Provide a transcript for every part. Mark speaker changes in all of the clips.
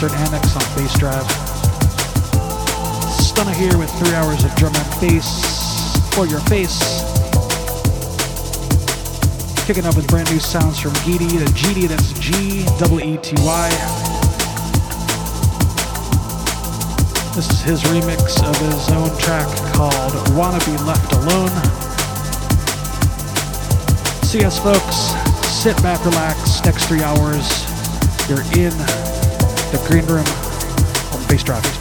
Speaker 1: Western Annex on Bassdrive. Stunna here with three hours of drum and bass for your face. Kicking up with brand new sounds from Geety to GD, that's G E T Y. This is his remix of his own track called Wanna Be Left Alone. See us, folks. Sit back, relax. Next three hours, you're in the green room on Bassdrive.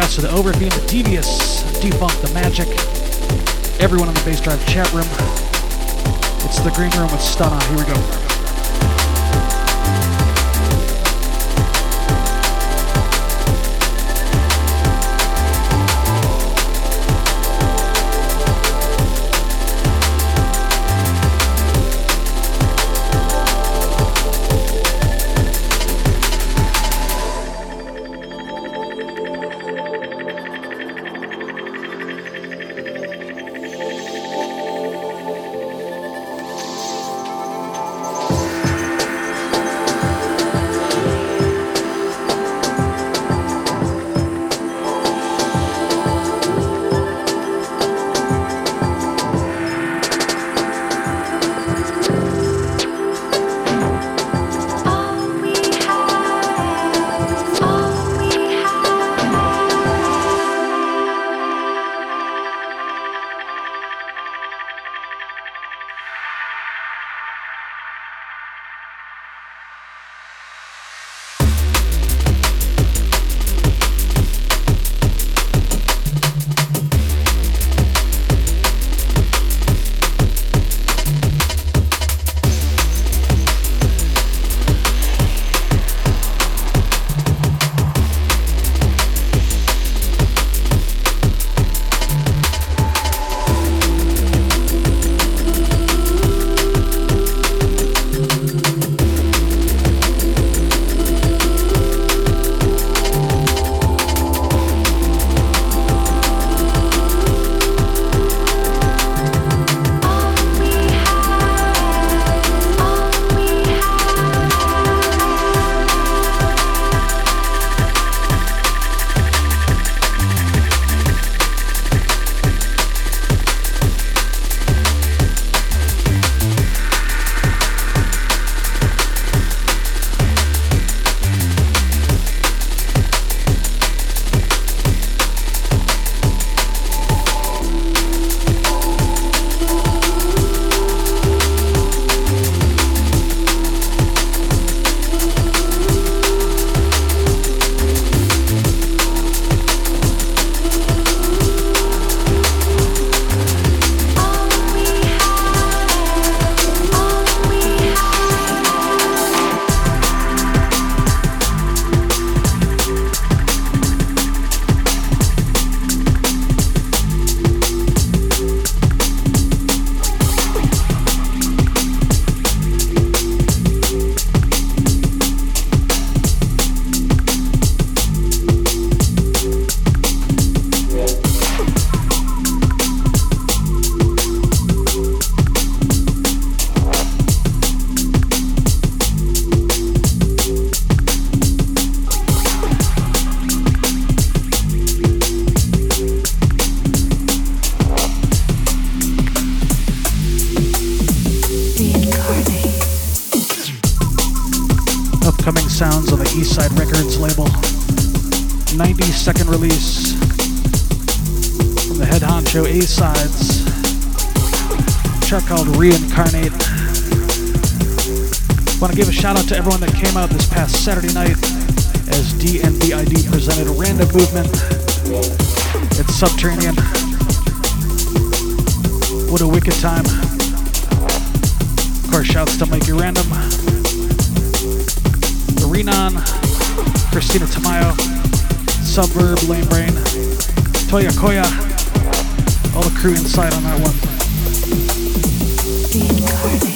Speaker 1: Shouts to the Overtheme, the Devious, DFunk, the Magic, everyone in the Bassdrive chat room. It's the Green Room with Stunna. Here we go. Shout out to everyone that came out this past Saturday night as DNBID presented a Random Movement. It's Subterranean. What a wicked time. Of course, shouts to Mikey Random, Renan, Christina Tamayo, Suburb, Lane Brain, Toya Koya, all the crew inside on that one.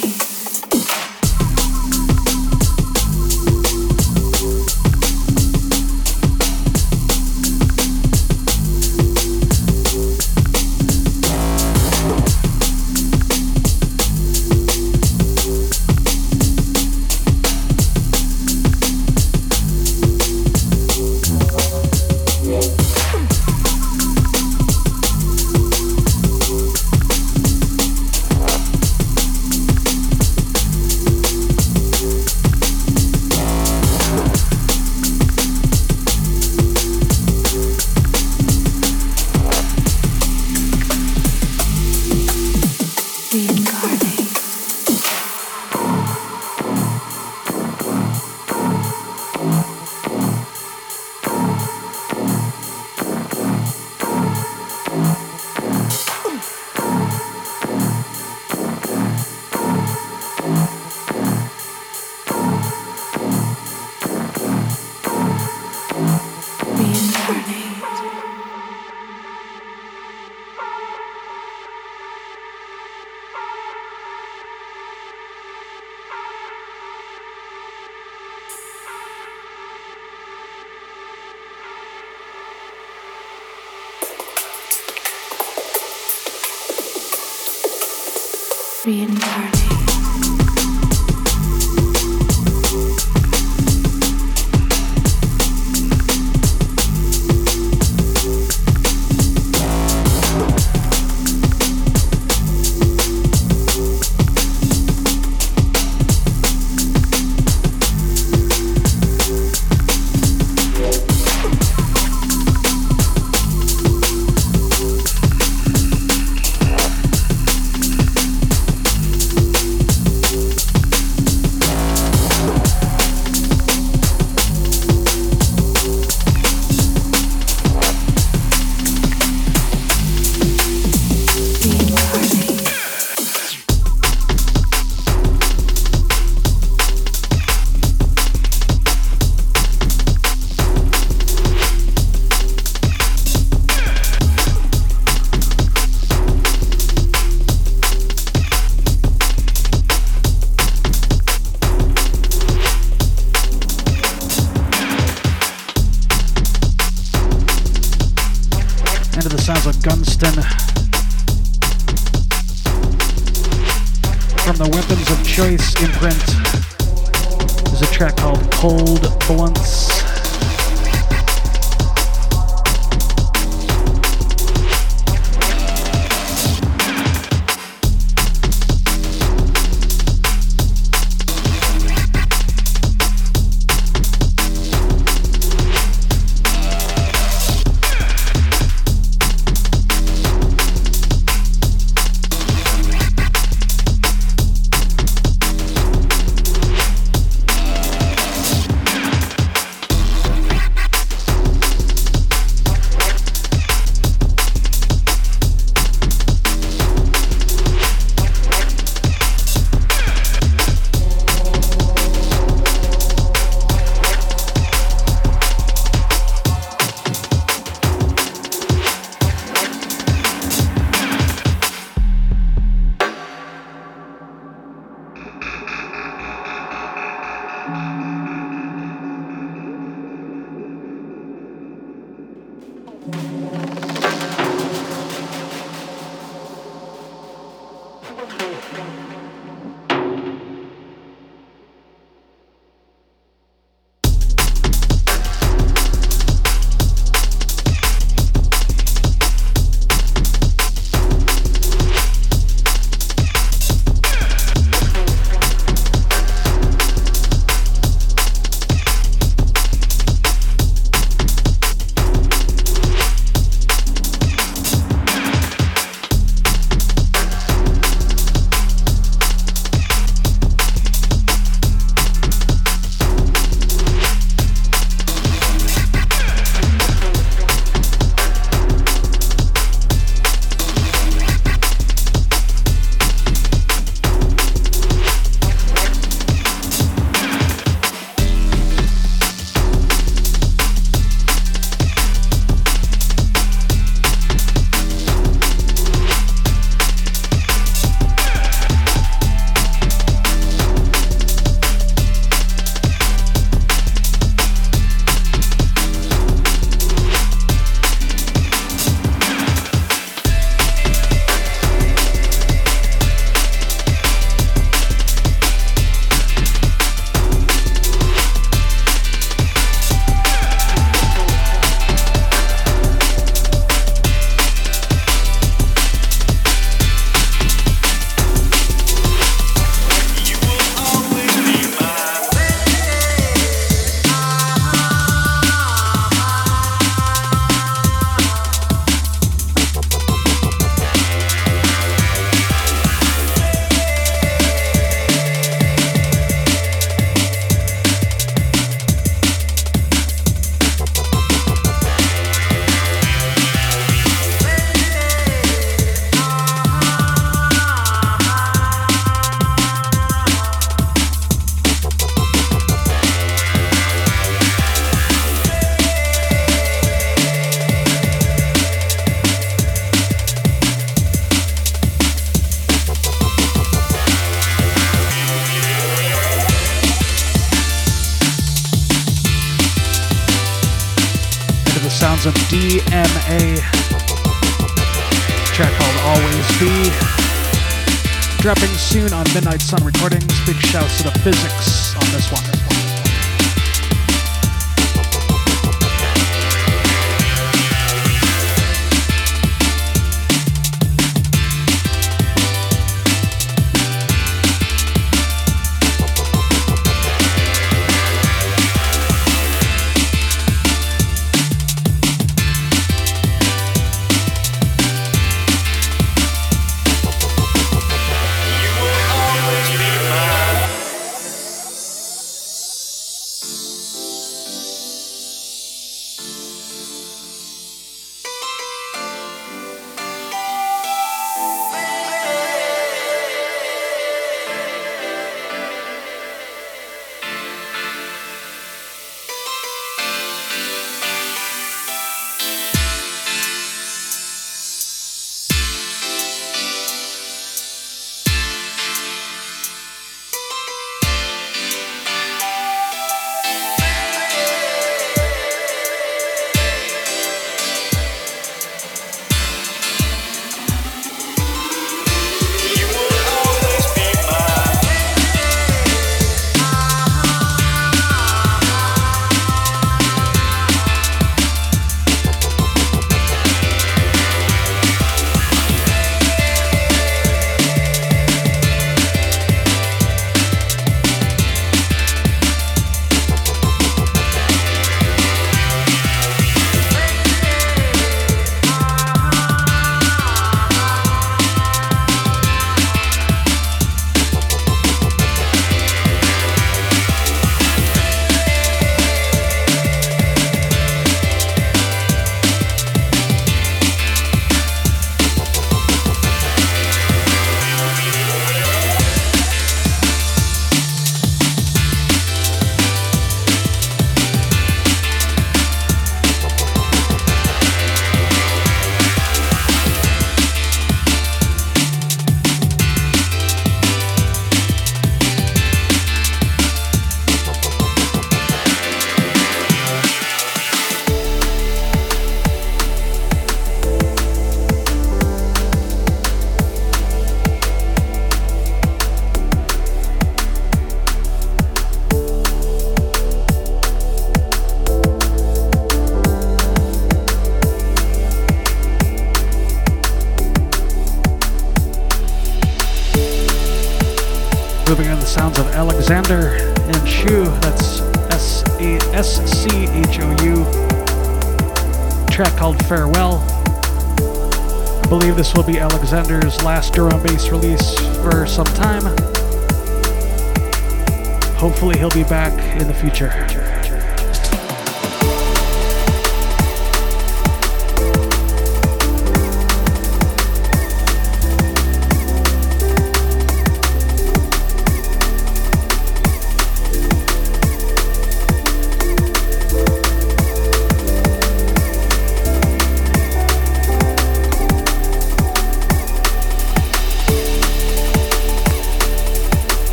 Speaker 1: Midnight Sun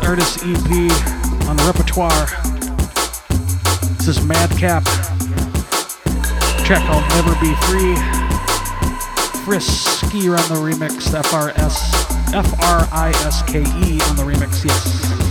Speaker 1: Various Artists EP on the repertoire. This is Madcap. track called Never Be Free. Frisky on the remix, F R S F R I S K E on the remix, yes.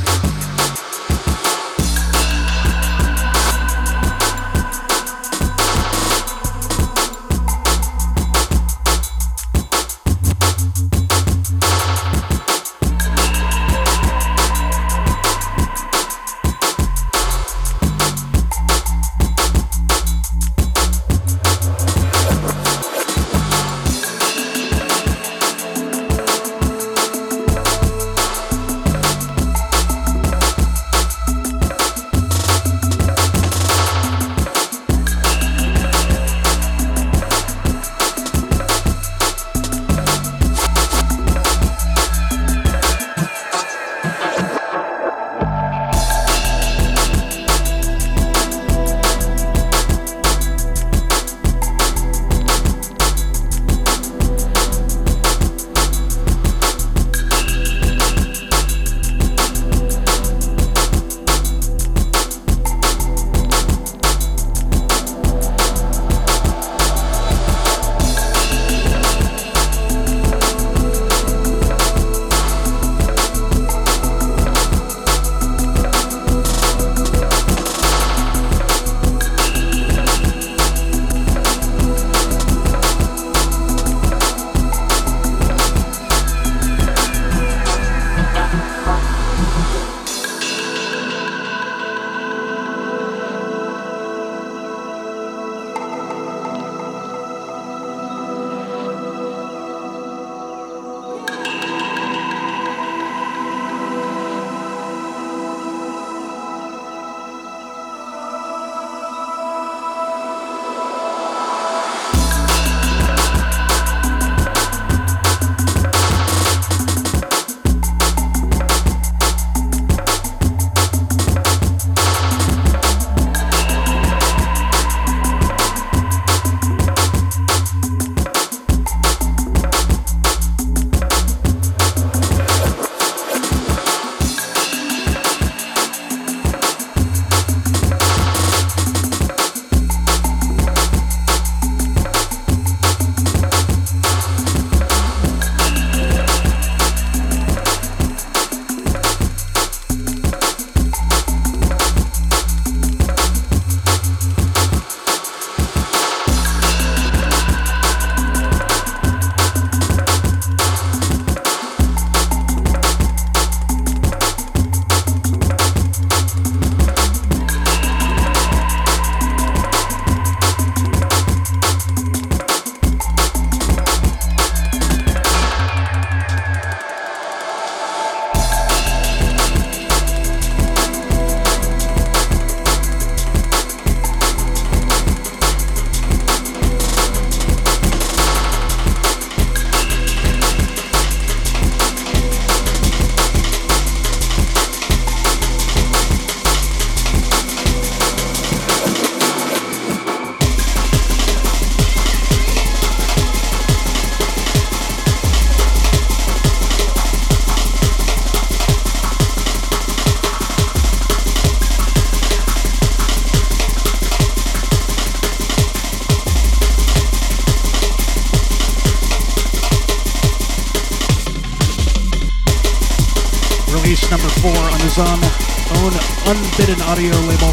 Speaker 1: Unbidden audio label.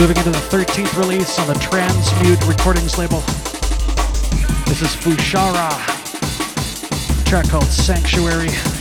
Speaker 1: Moving into the 13th release on the Transmute Recordings label. This is Fushara, track called Sanctuary.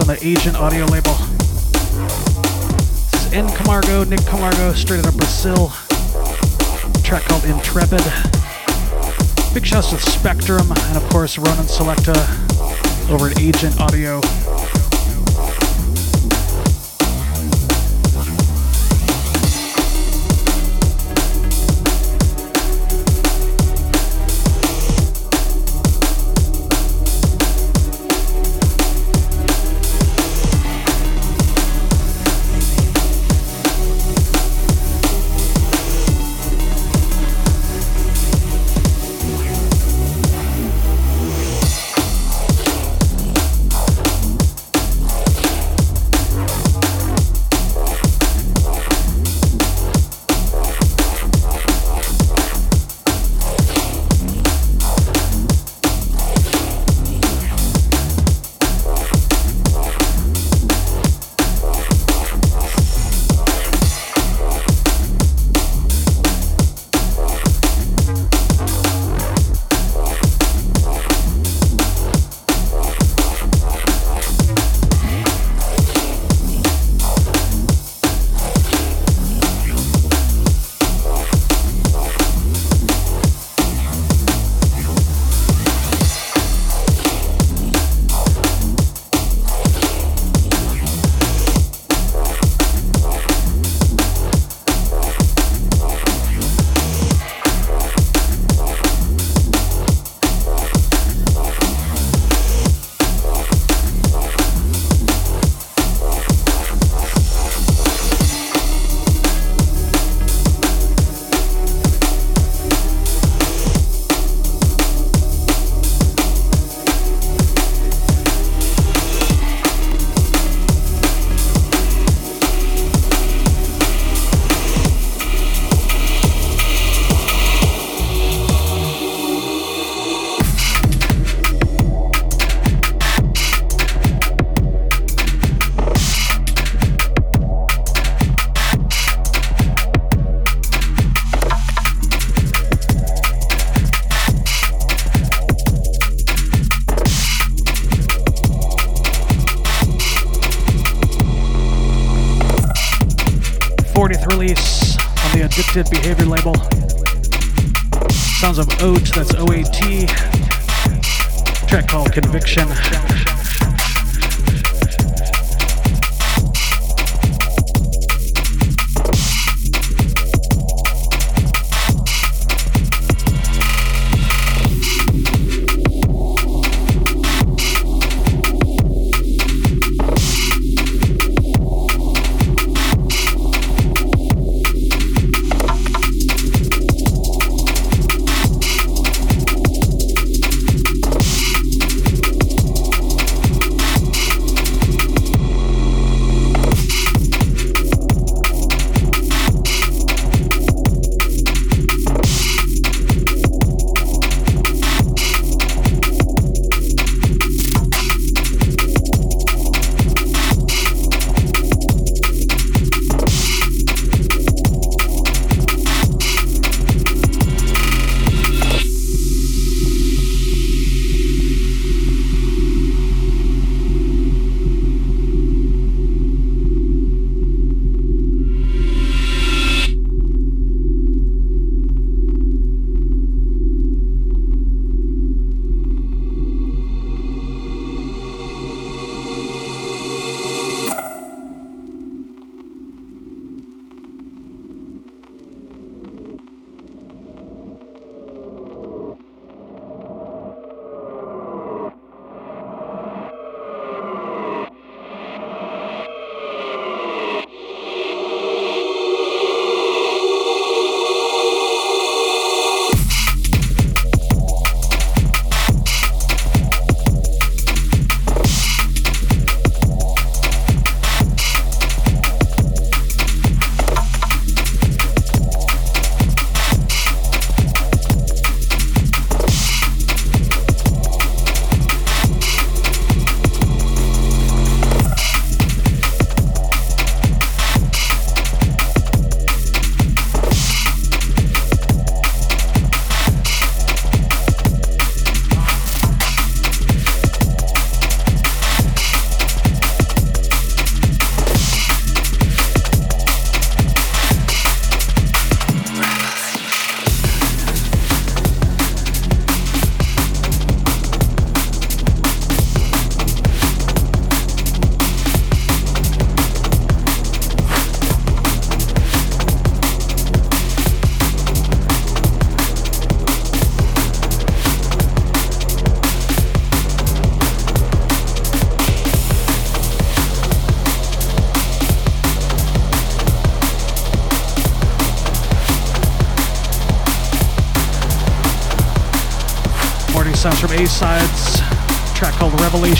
Speaker 1: On the Agent audio label. This is N. Camargo, Nick Camargo, straight out of Brazil. Track called Intrepid. Big shouts to Spectrum and of course Ronan Selecta over at Agent Audio.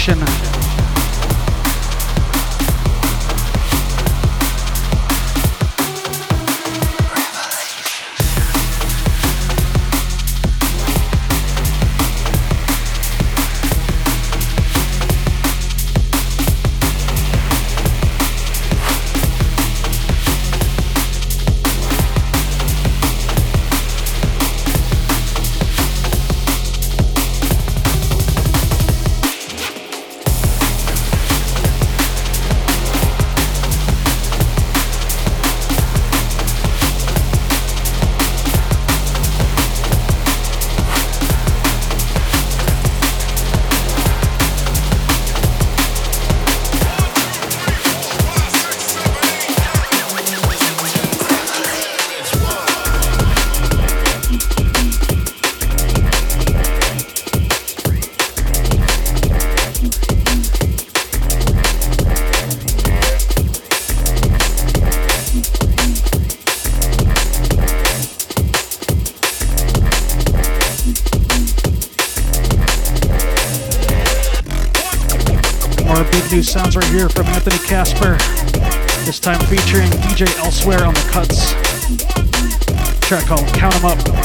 Speaker 1: Revelation. Kasper. This time featuring DJ Elsewhere on the cuts. track called Count 'em Up.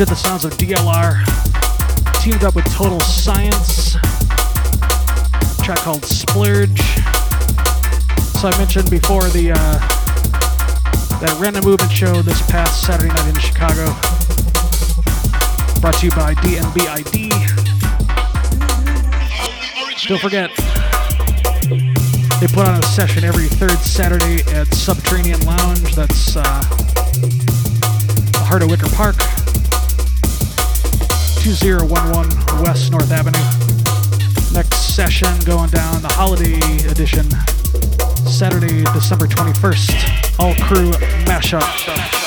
Speaker 1: Sounds of DLR, teamed up with Total Science, track called Spluurge. So I mentioned before the uh, that Random Movement show this past Saturday night in Chicago, brought to you by DNBID. Don't forget, they put on a session every third Saturday at Subterranean Lounge. That's uh, the heart of Wicker Park. 2011 West North Avenue. Next session going down the holiday edition, Saturday, December 21st. All crew mashup.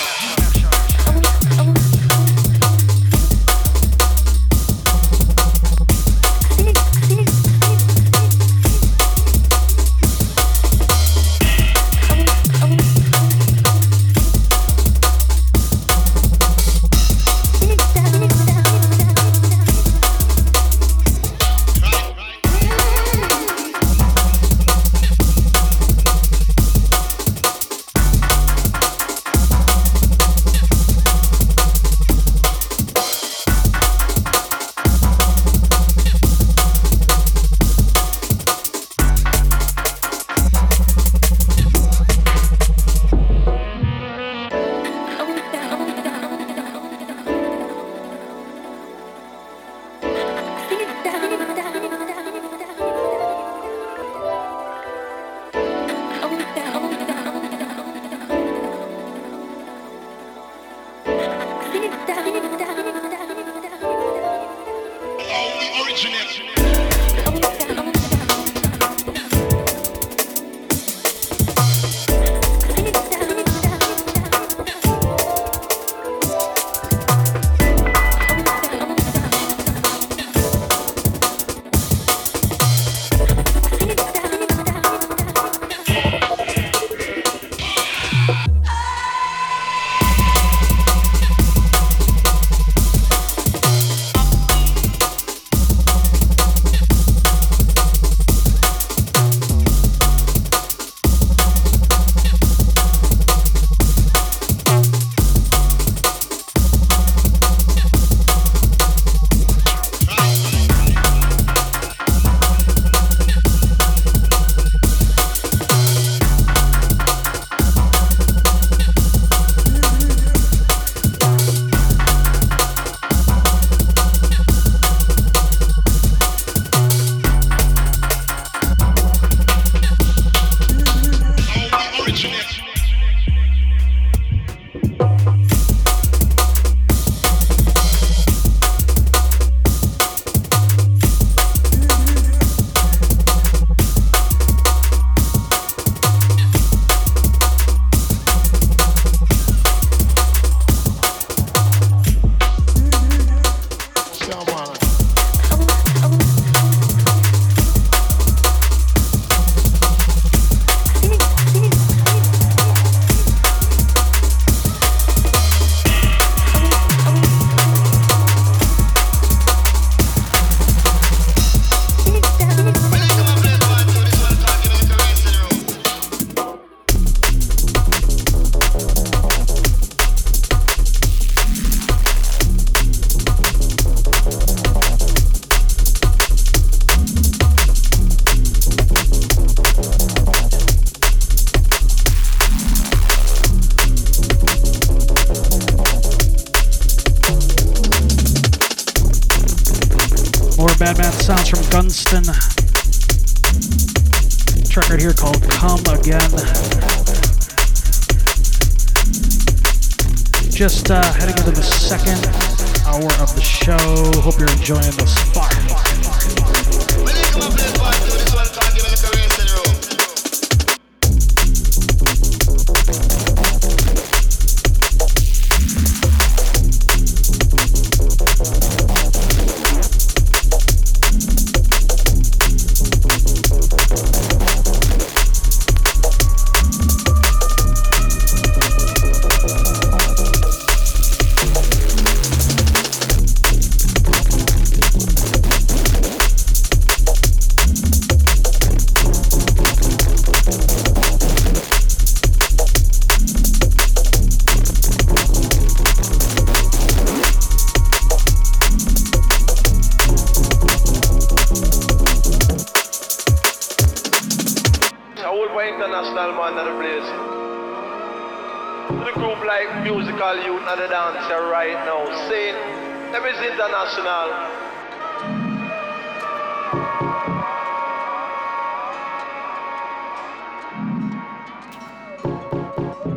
Speaker 2: International.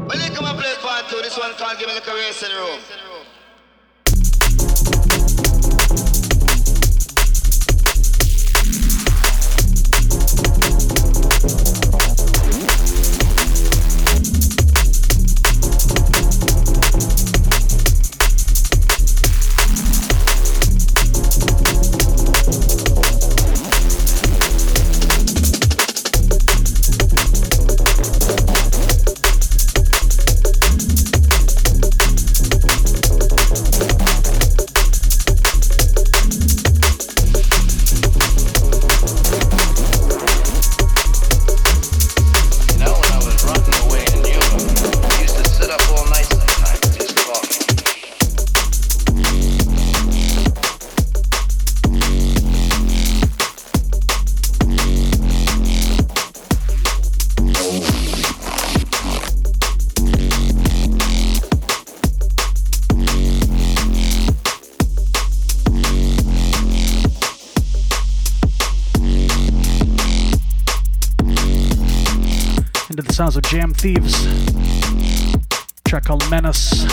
Speaker 2: When they
Speaker 1: come and play part two, this one can't give me the career in the room. Jam Thieves. Track called Menace.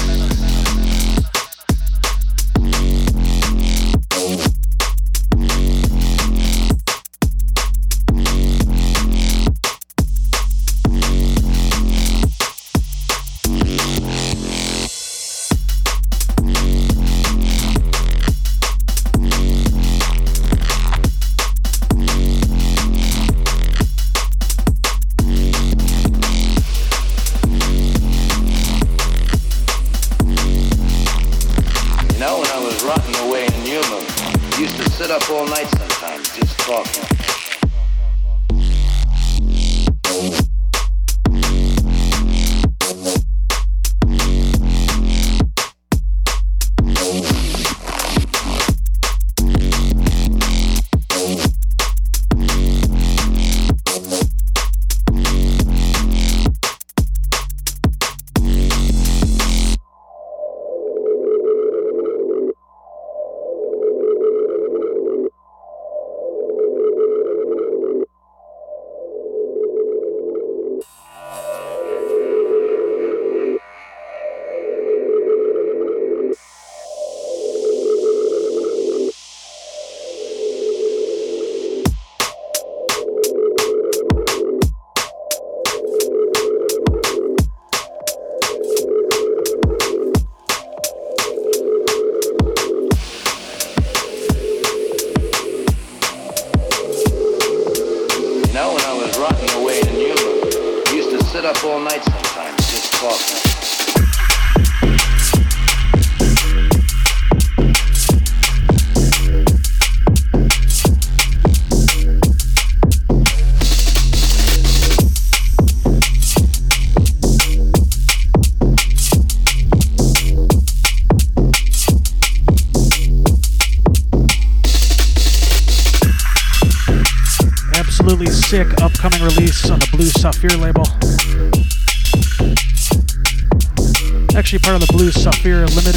Speaker 1: Saphir Limited.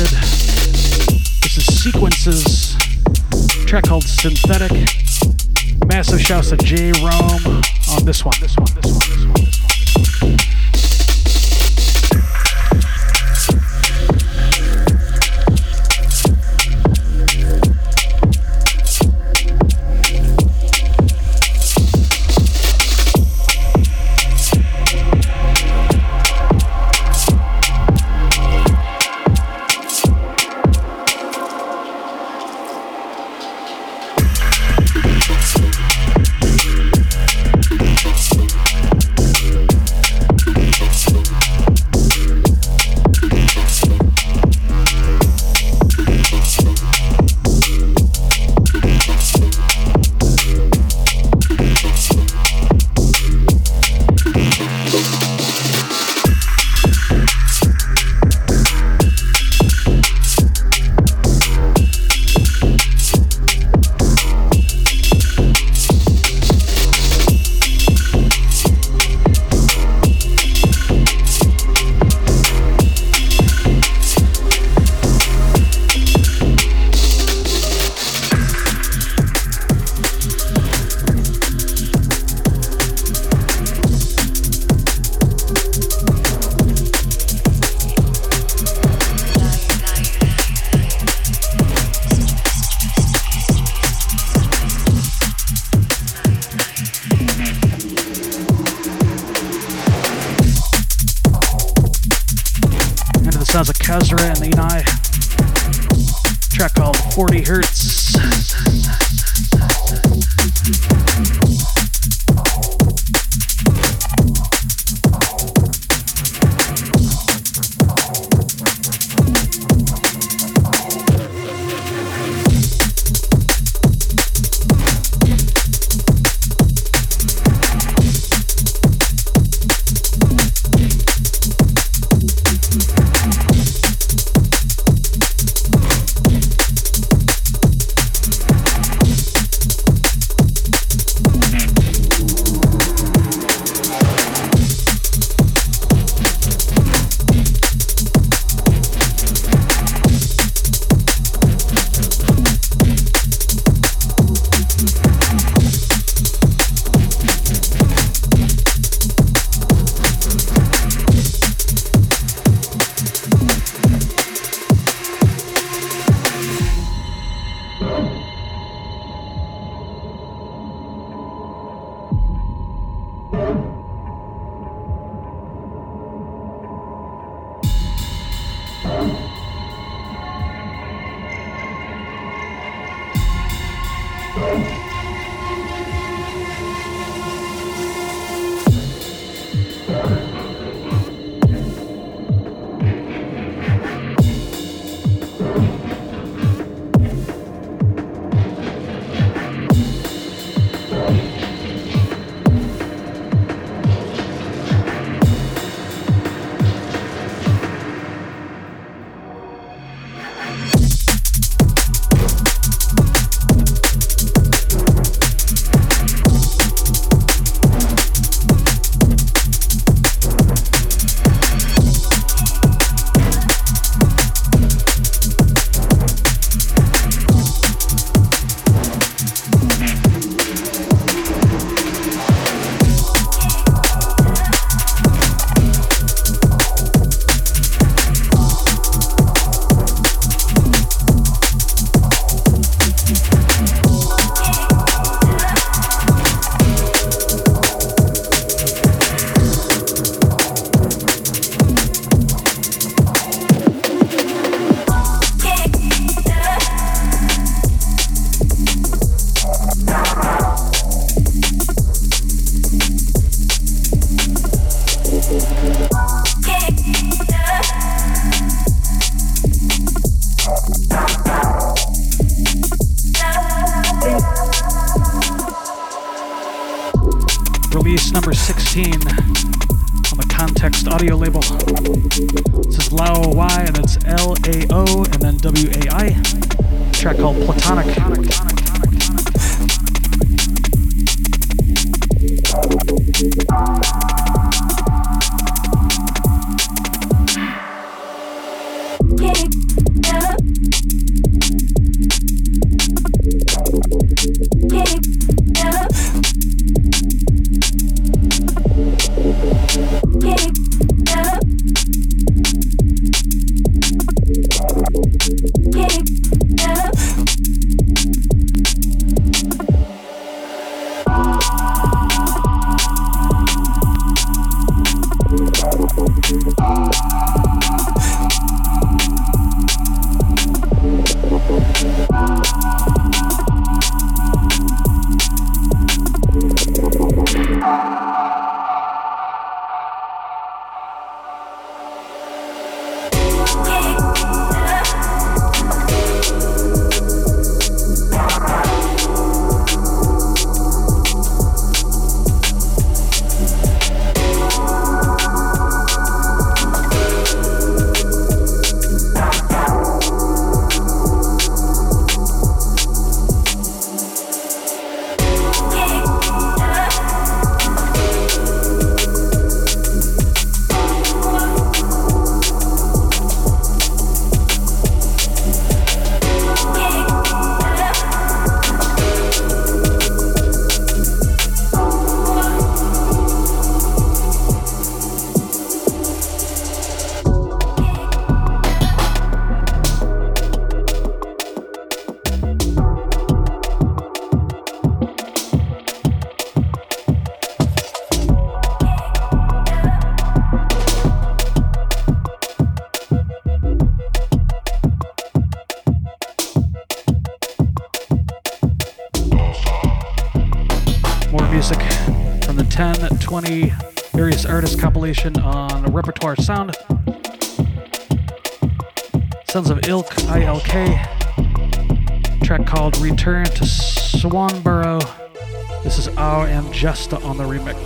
Speaker 1: On the remix.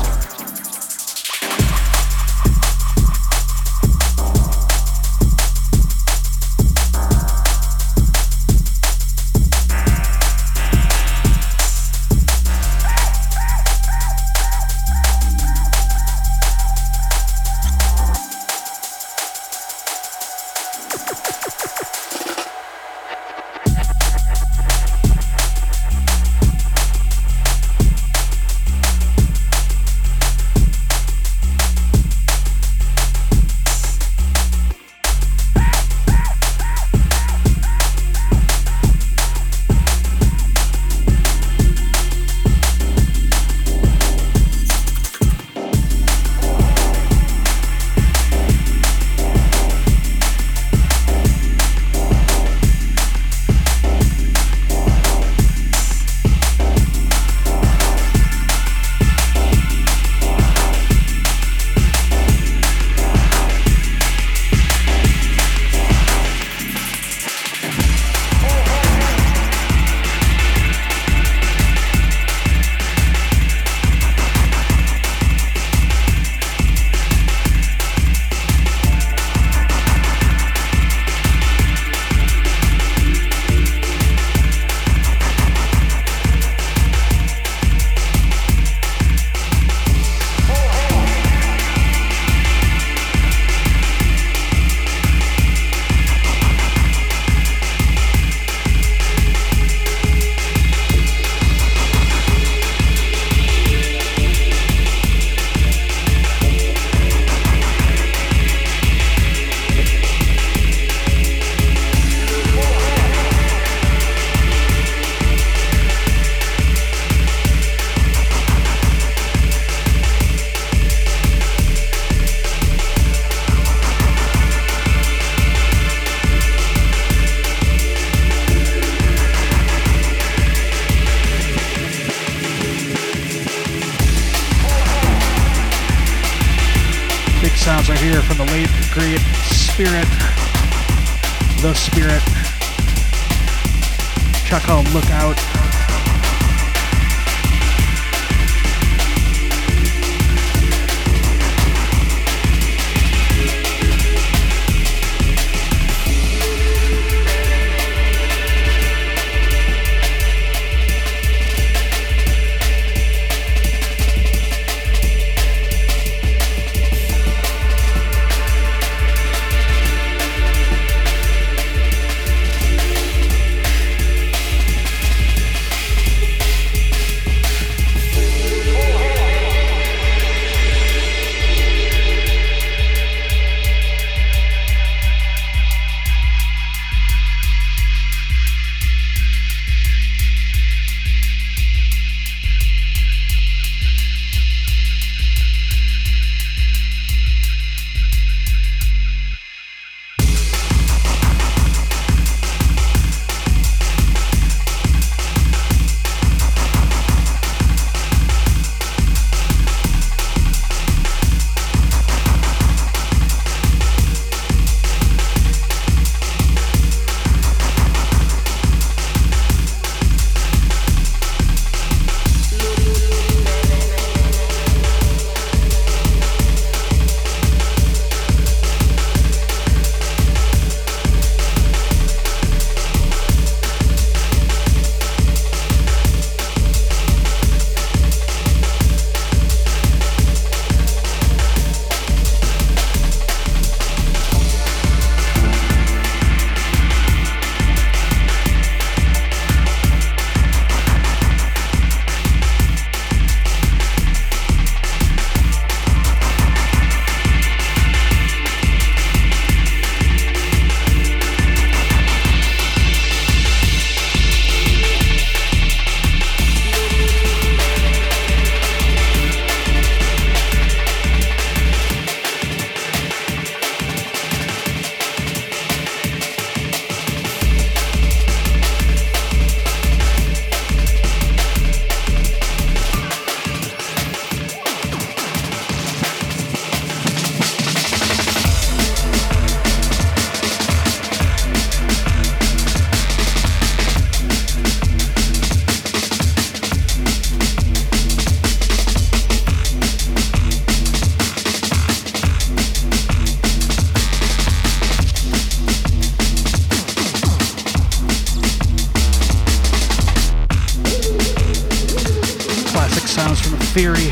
Speaker 3: sounds from Theory.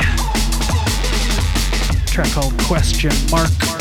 Speaker 3: Track called Question Mark.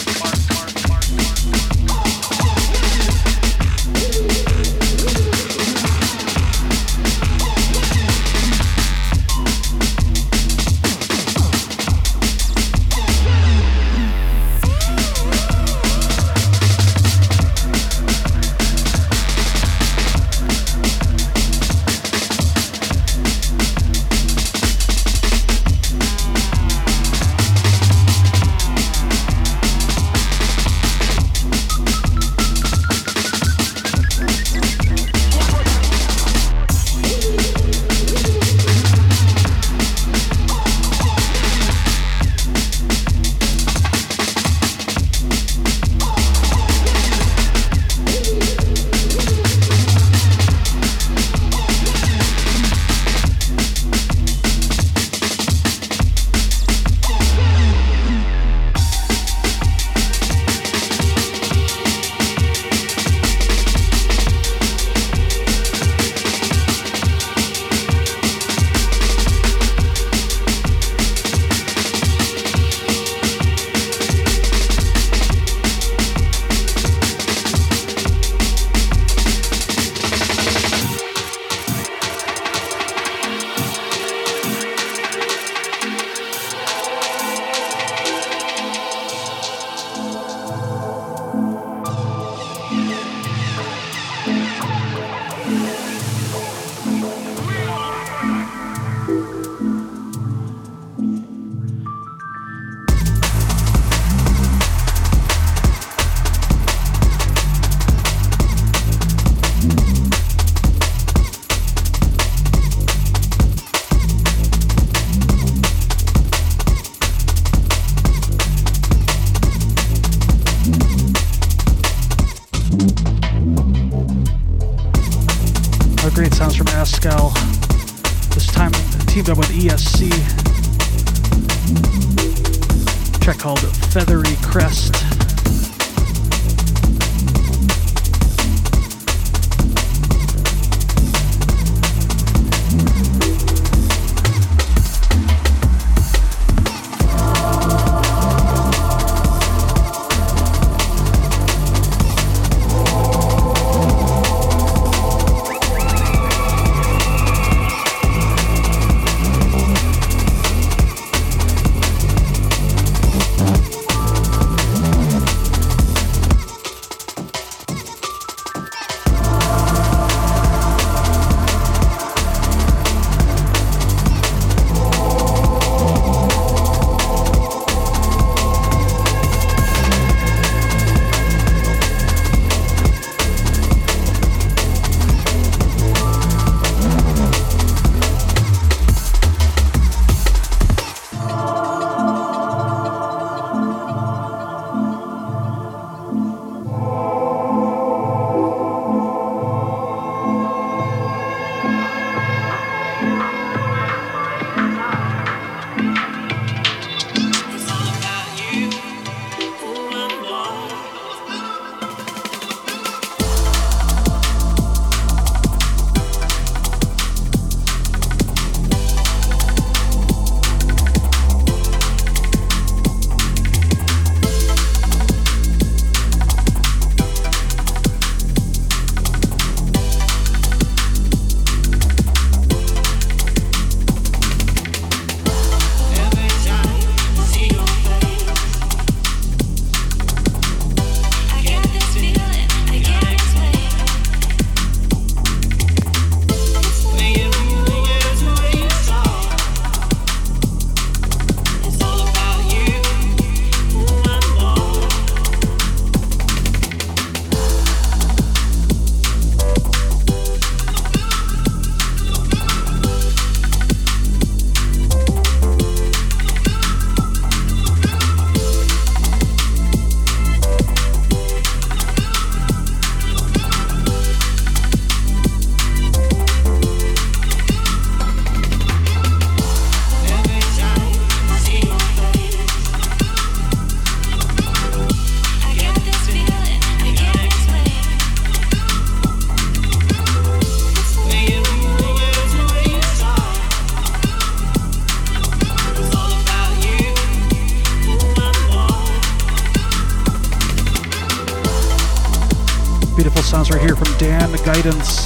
Speaker 4: Guidance.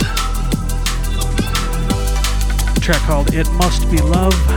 Speaker 4: Track called It Must Be Love.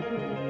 Speaker 1: you.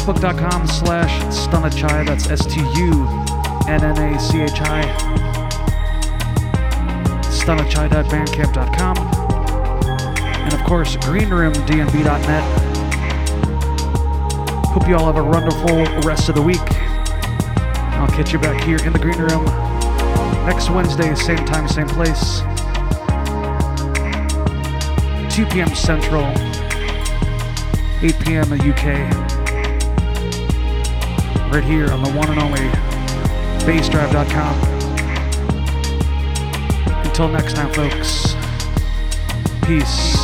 Speaker 1: facebook.com slash stunnachai. That's S-T-U-N-N-A-C-H-I. Stunachai.bandcamp.com. And of course, greenroomdnb.net. Hope you all have a wonderful rest of the week. I'll catch you back here in the green room next Wednesday, same time, same place. 2 p.m. Central, 8 p.m. UK. Right here on the one and only bassdrive.com. Until Until next time, folks. Peace.